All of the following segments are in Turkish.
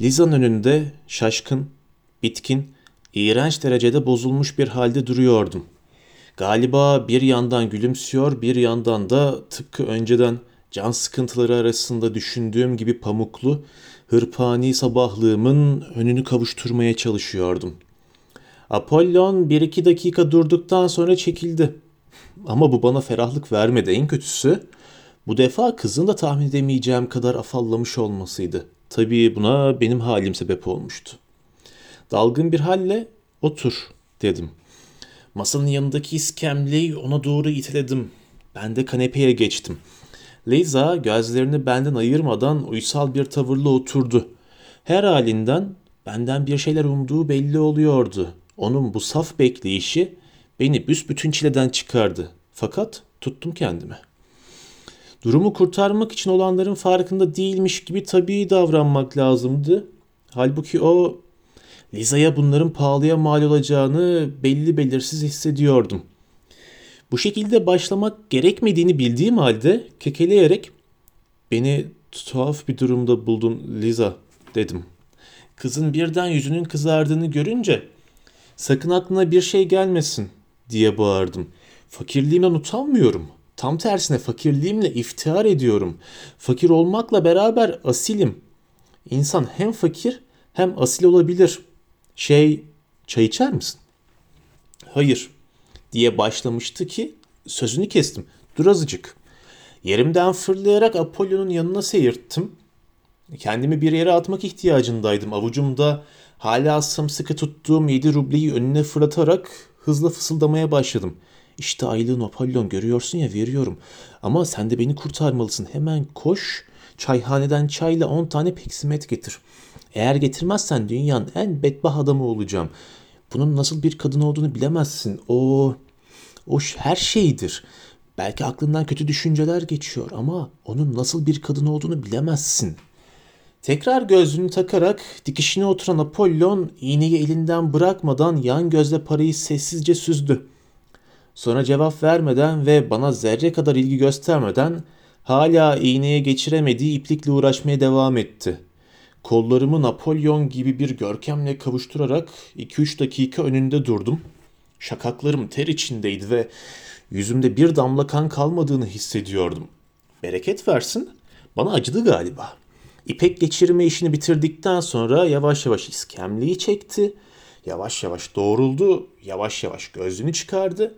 Liza'nın önünde şaşkın, bitkin, iğrenç derecede bozulmuş bir halde duruyordum. Galiba bir yandan gülümsüyor, bir yandan da tıpkı önceden can sıkıntıları arasında düşündüğüm gibi pamuklu, hırpani sabahlığımın önünü kavuşturmaya çalışıyordum. Apollon bir iki dakika durduktan sonra çekildi. Ama bu bana ferahlık vermedi. En kötüsü bu defa kızın da tahmin edemeyeceğim kadar afallamış olmasıydı. Tabii buna benim halim sebep olmuştu. Dalgın bir halle otur dedim. Masanın yanındaki iskemleyi ona doğru iteledim. Ben de kanepeye geçtim. Liza gözlerini benden ayırmadan uysal bir tavırla oturdu. Her halinden benden bir şeyler umduğu belli oluyordu. Onun bu saf bekleyişi beni büsbütün çileden çıkardı. Fakat tuttum kendime. Durumu kurtarmak için olanların farkında değilmiş gibi tabii davranmak lazımdı. Halbuki o Liza'ya bunların pahalıya mal olacağını belli belirsiz hissediyordum. Bu şekilde başlamak gerekmediğini bildiğim halde kekeleyerek beni tuhaf bir durumda buldun Liza dedim. Kızın birden yüzünün kızardığını görünce sakın aklına bir şey gelmesin diye bağırdım. Fakirliğimden utanmıyorum. Tam tersine fakirliğimle iftihar ediyorum. Fakir olmakla beraber asilim. İnsan hem fakir hem asil olabilir. Şey, çay içer misin? Hayır diye başlamıştı ki sözünü kestim. Dur azıcık. Yerimden fırlayarak Apollo'nun yanına seyirttim. Kendimi bir yere atmak ihtiyacındaydım. Avucumda hala sımsıkı tuttuğum 7 rubleyi önüne fırlatarak hızla fısıldamaya başladım. İşte aylığın Apollon görüyorsun ya veriyorum. Ama sen de beni kurtarmalısın. Hemen koş çayhaneden çayla 10 tane peksimet getir. Eğer getirmezsen dünyanın en bedbah adamı olacağım. Bunun nasıl bir kadın olduğunu bilemezsin. O o her şeydir. Belki aklından kötü düşünceler geçiyor ama onun nasıl bir kadın olduğunu bilemezsin. Tekrar gözlüğünü takarak dikişine oturan Apollon iğneyi elinden bırakmadan yan gözle parayı sessizce süzdü. Sonra cevap vermeden ve bana zerre kadar ilgi göstermeden hala iğneye geçiremediği iplikle uğraşmaya devam etti. Kollarımı Napolyon gibi bir görkemle kavuşturarak 2-3 dakika önünde durdum. Şakaklarım ter içindeydi ve yüzümde bir damla kan kalmadığını hissediyordum. Bereket versin, bana acıdı galiba. İpek geçirme işini bitirdikten sonra yavaş yavaş iskemleyi çekti. Yavaş yavaş doğruldu, yavaş yavaş gözünü çıkardı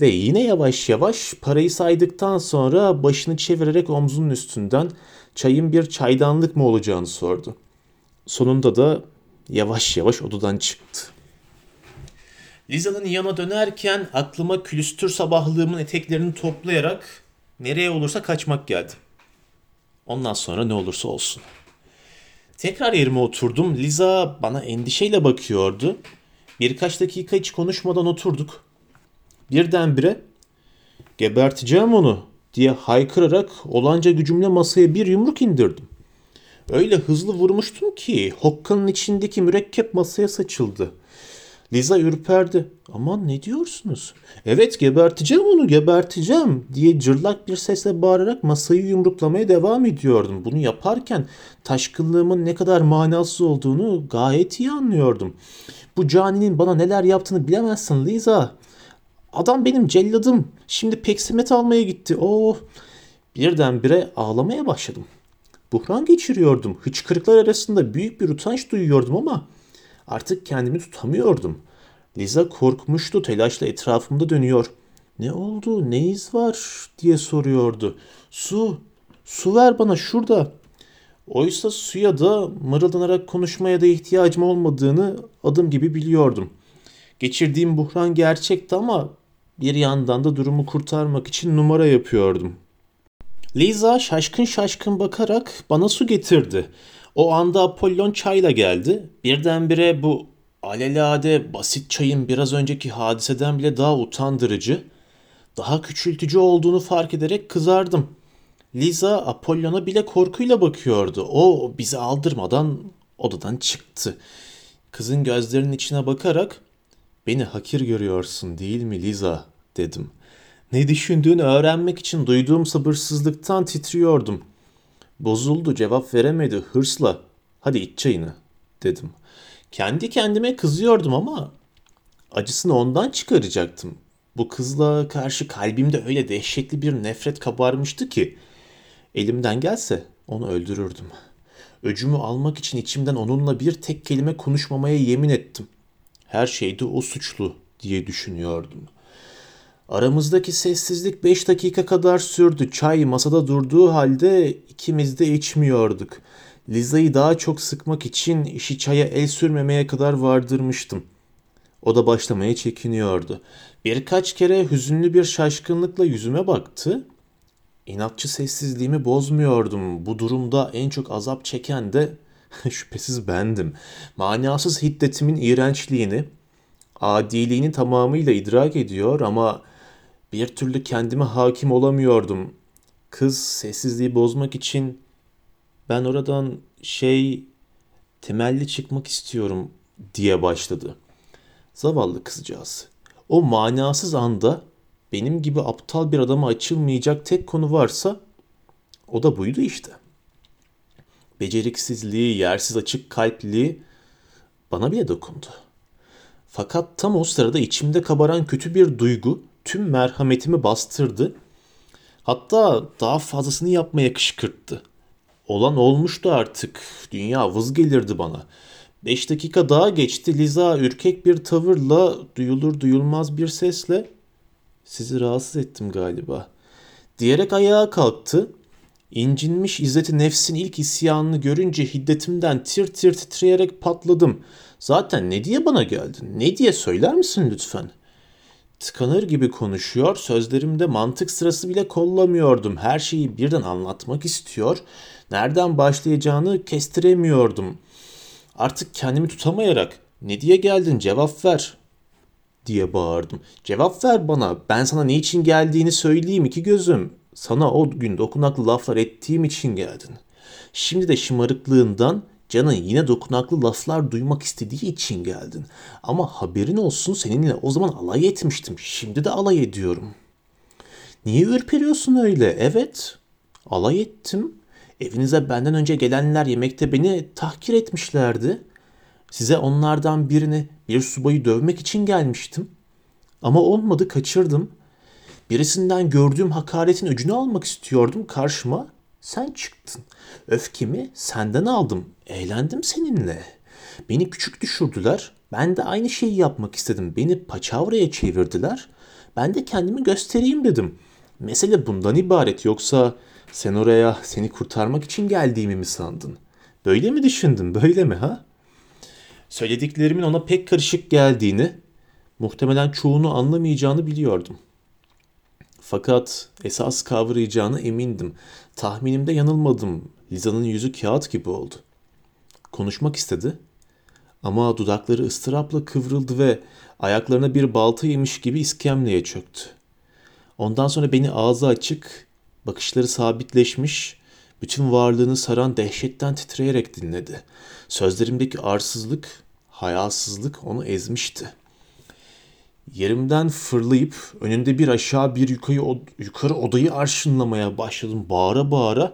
ve yine yavaş yavaş parayı saydıktan sonra başını çevirerek omzunun üstünden çayın bir çaydanlık mı olacağını sordu. Sonunda da yavaş yavaş odadan çıktı. Liza'nın yana dönerken aklıma külüstür sabahlığımın eteklerini toplayarak nereye olursa kaçmak geldi. Ondan sonra ne olursa olsun. Tekrar yerime oturdum. Liza bana endişeyle bakıyordu. Birkaç dakika hiç konuşmadan oturduk. Birdenbire geberteceğim onu diye haykırarak olanca gücümle masaya bir yumruk indirdim. Öyle hızlı vurmuştum ki hokkanın içindeki mürekkep masaya saçıldı. Liza ürperdi. Aman ne diyorsunuz? Evet geberteceğim onu geberteceğim diye cırlak bir sesle bağırarak masayı yumruklamaya devam ediyordum. Bunu yaparken taşkınlığımın ne kadar manasız olduğunu gayet iyi anlıyordum. Bu caninin bana neler yaptığını bilemezsin Liza. Adam benim celladım. Şimdi peksimet almaya gitti. Oh. Birdenbire ağlamaya başladım. Buhran geçiriyordum. Hıçkırıklar arasında büyük bir utanç duyuyordum ama artık kendimi tutamıyordum. Liza korkmuştu, telaşla etrafımda dönüyor. Ne oldu, ne iz var diye soruyordu. Su, su ver bana şurada. Oysa suya da mırıldanarak konuşmaya da ihtiyacım olmadığını adım gibi biliyordum. Geçirdiğim buhran gerçekti ama bir yandan da durumu kurtarmak için numara yapıyordum. Liza şaşkın şaşkın bakarak bana su getirdi. O anda Apollon çayla geldi. Birdenbire bu alelade basit çayın biraz önceki hadiseden bile daha utandırıcı, daha küçültücü olduğunu fark ederek kızardım. Liza Apollon'a bile korkuyla bakıyordu. O bizi aldırmadan odadan çıktı. Kızın gözlerinin içine bakarak beni hakir görüyorsun değil mi Liza dedim. Ne düşündüğünü öğrenmek için duyduğum sabırsızlıktan titriyordum. Bozuldu, cevap veremedi hırsla. Hadi iç çayını dedim. Kendi kendime kızıyordum ama acısını ondan çıkaracaktım. Bu kızla karşı kalbimde öyle dehşetli bir nefret kabarmıştı ki elimden gelse onu öldürürdüm. Öcümü almak için içimden onunla bir tek kelime konuşmamaya yemin ettim. Her şeyde o suçlu diye düşünüyordum. Aramızdaki sessizlik beş dakika kadar sürdü. Çay masada durduğu halde ikimiz de içmiyorduk. Liza'yı daha çok sıkmak için işi çaya el sürmemeye kadar vardırmıştım. O da başlamaya çekiniyordu. Birkaç kere hüzünlü bir şaşkınlıkla yüzüme baktı. İnatçı sessizliğimi bozmuyordum. Bu durumda en çok azap çeken de şüphesiz bendim. Manasız hiddetimin iğrençliğini, adiliğini tamamıyla idrak ediyor ama bir türlü kendime hakim olamıyordum. Kız sessizliği bozmak için ben oradan şey temelli çıkmak istiyorum diye başladı. Zavallı kızcağız. O manasız anda benim gibi aptal bir adama açılmayacak tek konu varsa o da buydu işte. Beceriksizliği, yersiz açık kalpliliği bana bile dokundu. Fakat tam o sırada içimde kabaran kötü bir duygu tüm merhametimi bastırdı. Hatta daha fazlasını yapmaya kışkırttı. Olan olmuştu artık. Dünya vız gelirdi bana. Beş dakika daha geçti. Liza ürkek bir tavırla, duyulur duyulmaz bir sesle sizi rahatsız ettim galiba. Diyerek ayağa kalktı. İncinmiş İzzeti nefsin ilk isyanını görünce hiddetimden tir tir titreyerek patladım. Zaten ne diye bana geldin? Ne diye söyler misin lütfen? Tıkanır gibi konuşuyor, sözlerimde mantık sırası bile kollamıyordum. Her şeyi birden anlatmak istiyor. Nereden başlayacağını kestiremiyordum. Artık kendimi tutamayarak ne diye geldin cevap ver diye bağırdım. Cevap ver bana. Ben sana ne için geldiğini söyleyeyim iki gözüm. Sana o gün dokunaklı laflar ettiğim için geldin. Şimdi de şımarıklığından canın yine dokunaklı laflar duymak istediği için geldin. Ama haberin olsun seninle o zaman alay etmiştim. Şimdi de alay ediyorum. Niye ürperiyorsun öyle? Evet. Alay ettim. Evinize benden önce gelenler yemekte beni tahkir etmişlerdi. Size onlardan birini bir subayı dövmek için gelmiştim. Ama olmadı kaçırdım. Birisinden gördüğüm hakaretin öcünü almak istiyordum karşıma. Sen çıktın. Öfkemi senden aldım. Eğlendim seninle. Beni küçük düşürdüler. Ben de aynı şeyi yapmak istedim. Beni paçavraya çevirdiler. Ben de kendimi göstereyim dedim. Mesele bundan ibaret yoksa sen oraya seni kurtarmak için geldiğimi mi sandın? Böyle mi düşündün? Böyle mi ha? Söylediklerimin ona pek karışık geldiğini, muhtemelen çoğunu anlamayacağını biliyordum. Fakat esas kavrayacağını emindim. Tahminimde yanılmadım. Liza'nın yüzü kağıt gibi oldu. Konuşmak istedi. Ama dudakları ıstırapla kıvrıldı ve ayaklarına bir balta yemiş gibi iskemleye çöktü. Ondan sonra beni ağzı açık, bakışları sabitleşmiş, bütün varlığını saran dehşetten titreyerek dinledi. Sözlerimdeki arsızlık, hayasızlık onu ezmişti. Yerimden fırlayıp önünde bir aşağı bir yukarı, yukarı odayı arşınlamaya başladım. Bağıra bağıra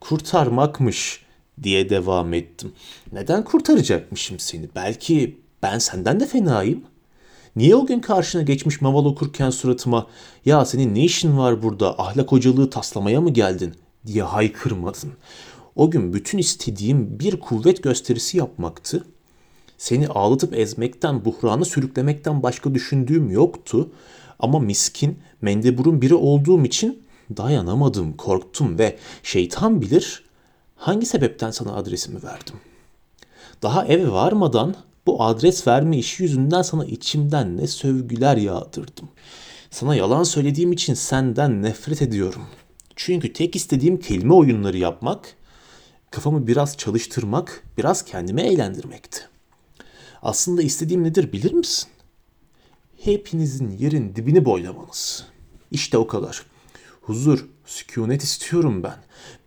kurtarmakmış diye devam ettim. Neden kurtaracakmışım seni? Belki ben senden de fenayım. Niye o gün karşına geçmiş maval okurken suratıma ya senin ne işin var burada ahlak hocalığı taslamaya mı geldin diye haykırmadın. O gün bütün istediğim bir kuvvet gösterisi yapmaktı. Seni ağlatıp ezmekten, buhranı sürüklemekten başka düşündüğüm yoktu. Ama miskin, mendeburun biri olduğum için dayanamadım, korktum ve şeytan bilir hangi sebepten sana adresimi verdim. Daha eve varmadan bu adres verme işi yüzünden sana içimden ne sövgüler yağdırdım. Sana yalan söylediğim için senden nefret ediyorum. Çünkü tek istediğim kelime oyunları yapmak, kafamı biraz çalıştırmak, biraz kendimi eğlendirmekti. Aslında istediğim nedir bilir misin? Hepinizin yerin dibini boylamanız. İşte o kadar. Huzur, sükunet istiyorum ben.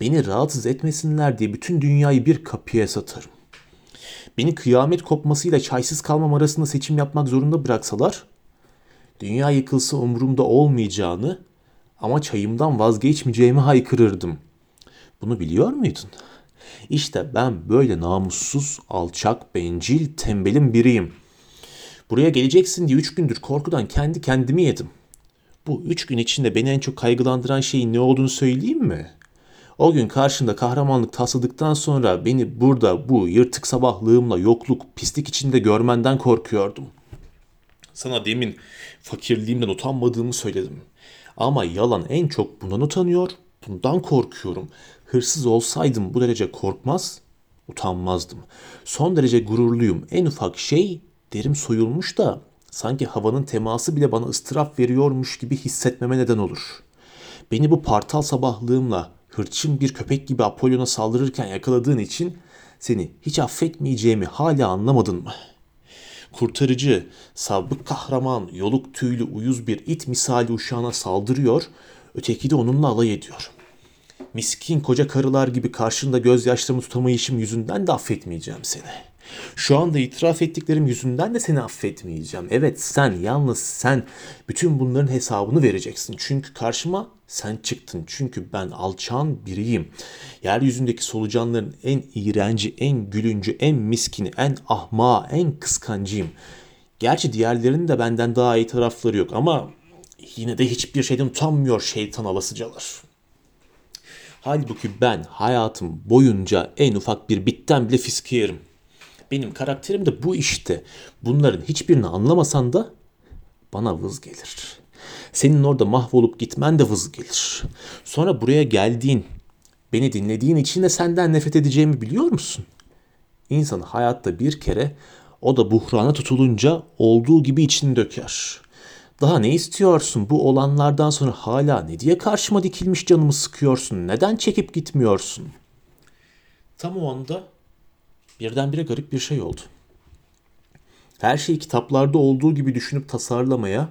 Beni rahatsız etmesinler diye bütün dünyayı bir kapıya satarım. Beni kıyamet kopmasıyla çaysız kalmam arasında seçim yapmak zorunda bıraksalar, dünya yıkılsa umurumda olmayacağını ama çayımdan vazgeçmeyeceğimi haykırırdım. Bunu biliyor muydun? İşte ben böyle namussuz, alçak, bencil, tembelim biriyim. Buraya geleceksin diye üç gündür korkudan kendi kendimi yedim. Bu üç gün içinde beni en çok kaygılandıran şeyin ne olduğunu söyleyeyim mi? O gün karşında kahramanlık tasladıktan sonra beni burada bu yırtık sabahlığımla yokluk, pislik içinde görmenden korkuyordum. Sana demin fakirliğimden utanmadığımı söyledim. Ama yalan en çok bundan utanıyor, bundan korkuyorum. Hırsız olsaydım bu derece korkmaz, utanmazdım. Son derece gururluyum. En ufak şey derim soyulmuş da sanki havanın teması bile bana ıstırap veriyormuş gibi hissetmeme neden olur. Beni bu partal sabahlığımla hırçın bir köpek gibi Apollon'a saldırırken yakaladığın için seni hiç affetmeyeceğimi hala anlamadın mı? Kurtarıcı, sabık kahraman, yoluk tüylü uyuz bir it misali uşağına saldırıyor, öteki de onunla alay ediyor. Miskin koca karılar gibi karşında gözyaşlarımı tutamayışım yüzünden de affetmeyeceğim seni.'' Şu anda itiraf ettiklerim yüzünden de seni affetmeyeceğim. Evet sen, yalnız sen bütün bunların hesabını vereceksin. Çünkü karşıma sen çıktın. Çünkü ben alçağın biriyim. Yeryüzündeki solucanların en iğrenci, en gülüncü, en miskini, en ahma, en kıskancıyım. Gerçi diğerlerinin de benden daha iyi tarafları yok ama yine de hiçbir şeyden utanmıyor şeytan alasıcalar. Halbuki ben hayatım boyunca en ufak bir bitten bile fiske yerim. Benim karakterim de bu işte. Bunların hiçbirini anlamasan da bana vız gelir. Senin orada mahvolup gitmen de vız gelir. Sonra buraya geldiğin, beni dinlediğin için de senden nefret edeceğimi biliyor musun? İnsan hayatta bir kere o da buhrana tutulunca olduğu gibi içini döker. Daha ne istiyorsun bu olanlardan sonra hala ne diye karşıma dikilmiş canımı sıkıyorsun? Neden çekip gitmiyorsun? Tam o anda birdenbire garip bir şey oldu. Her şeyi kitaplarda olduğu gibi düşünüp tasarlamaya,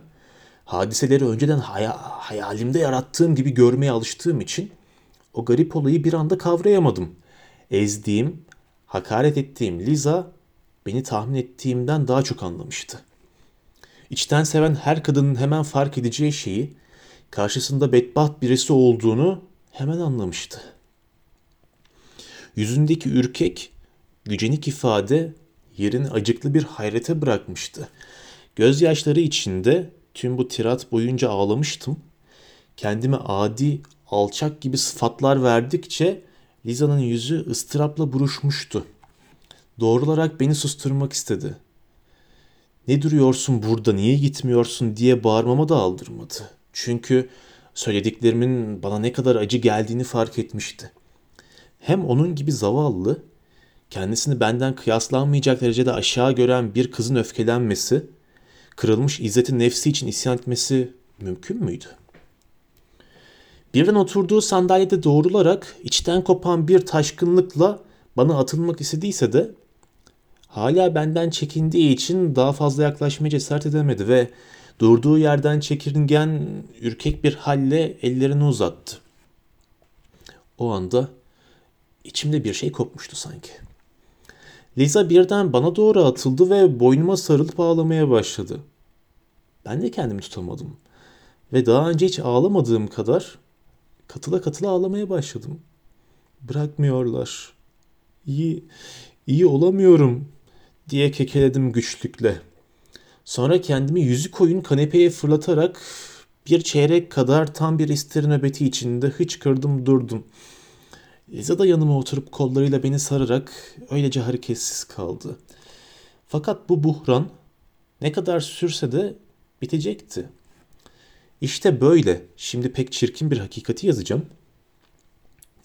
hadiseleri önceden haya, hayalimde yarattığım gibi görmeye alıştığım için o garip olayı bir anda kavrayamadım. Ezdiğim, hakaret ettiğim Liza beni tahmin ettiğimden daha çok anlamıştı. İçten seven her kadının hemen fark edeceği şeyi, karşısında bedbaht birisi olduğunu hemen anlamıştı. Yüzündeki ürkek, gücenik ifade yerini acıklı bir hayrete bırakmıştı. Gözyaşları içinde tüm bu tirat boyunca ağlamıştım. Kendime adi, alçak gibi sıfatlar verdikçe Liza'nın yüzü ıstırapla buruşmuştu. Doğrularak beni susturmak istedi. Ne duruyorsun burada, niye gitmiyorsun diye bağırmama da aldırmadı. Çünkü söylediklerimin bana ne kadar acı geldiğini fark etmişti. Hem onun gibi zavallı kendisini benden kıyaslanmayacak derecede aşağı gören bir kızın öfkelenmesi, kırılmış izzetin nefsi için isyan etmesi mümkün müydü? Birden oturduğu sandalyede doğrularak içten kopan bir taşkınlıkla bana atılmak istediyse de hala benden çekindiği için daha fazla yaklaşmaya cesaret edemedi ve durduğu yerden çekirgen, ürkek bir halle ellerini uzattı. O anda içimde bir şey kopmuştu sanki. Liza birden bana doğru atıldı ve boynuma sarılıp ağlamaya başladı. Ben de kendimi tutamadım. Ve daha önce hiç ağlamadığım kadar katıla katıla ağlamaya başladım. Bırakmıyorlar. İyi, iyi olamıyorum diye kekeledim güçlükle. Sonra kendimi yüzü koyun kanepeye fırlatarak bir çeyrek kadar tam bir istir nöbeti içinde hıçkırdım durdum.'' Liza da yanıma oturup kollarıyla beni sararak öylece hareketsiz kaldı. Fakat bu buhran ne kadar sürse de bitecekti. İşte böyle. Şimdi pek çirkin bir hakikati yazacağım.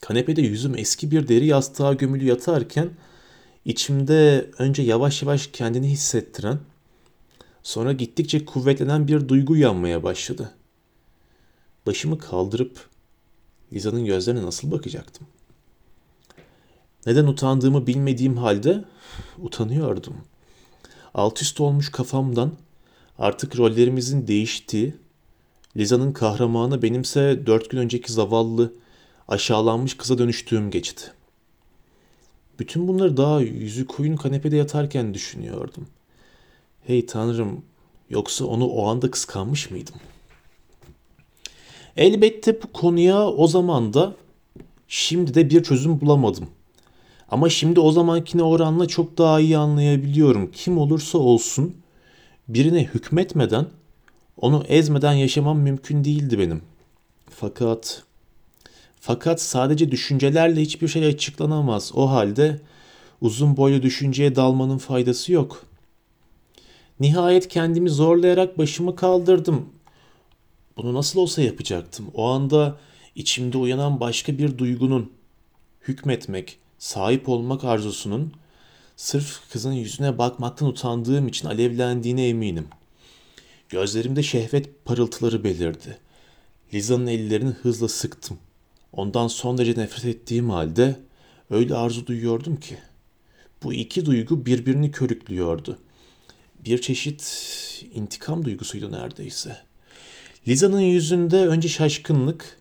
Kanepede yüzüm eski bir deri yastığa gömülü yatarken içimde önce yavaş yavaş kendini hissettiren, sonra gittikçe kuvvetlenen bir duygu uyanmaya başladı. Başımı kaldırıp Liza'nın gözlerine nasıl bakacaktım? Neden utandığımı bilmediğim halde utanıyordum. Alt üst olmuş kafamdan artık rollerimizin değiştiği, Liza'nın kahramanı benimse dört gün önceki zavallı, aşağılanmış kıza dönüştüğüm geçti. Bütün bunları daha yüzü koyun kanepede yatarken düşünüyordum. Hey tanrım, yoksa onu o anda kıskanmış mıydım? Elbette bu konuya o zaman da şimdi de bir çözüm bulamadım. Ama şimdi o zamankine oranla çok daha iyi anlayabiliyorum. Kim olursa olsun birine hükmetmeden, onu ezmeden yaşamam mümkün değildi benim. Fakat fakat sadece düşüncelerle hiçbir şey açıklanamaz. O halde uzun boylu düşünceye dalmanın faydası yok. Nihayet kendimi zorlayarak başımı kaldırdım. Bunu nasıl olsa yapacaktım. O anda içimde uyanan başka bir duygunun hükmetmek, sahip olmak arzusunun sırf kızın yüzüne bakmaktan utandığım için alevlendiğine eminim. Gözlerimde şehvet parıltıları belirdi. Liza'nın ellerini hızla sıktım. Ondan son derece nefret ettiğim halde öyle arzu duyuyordum ki. Bu iki duygu birbirini körüklüyordu. Bir çeşit intikam duygusuydu neredeyse. Liza'nın yüzünde önce şaşkınlık,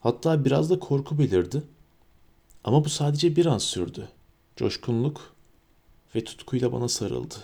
hatta biraz da korku belirdi. Ama bu sadece bir an sürdü. Coşkunluk ve tutkuyla bana sarıldı.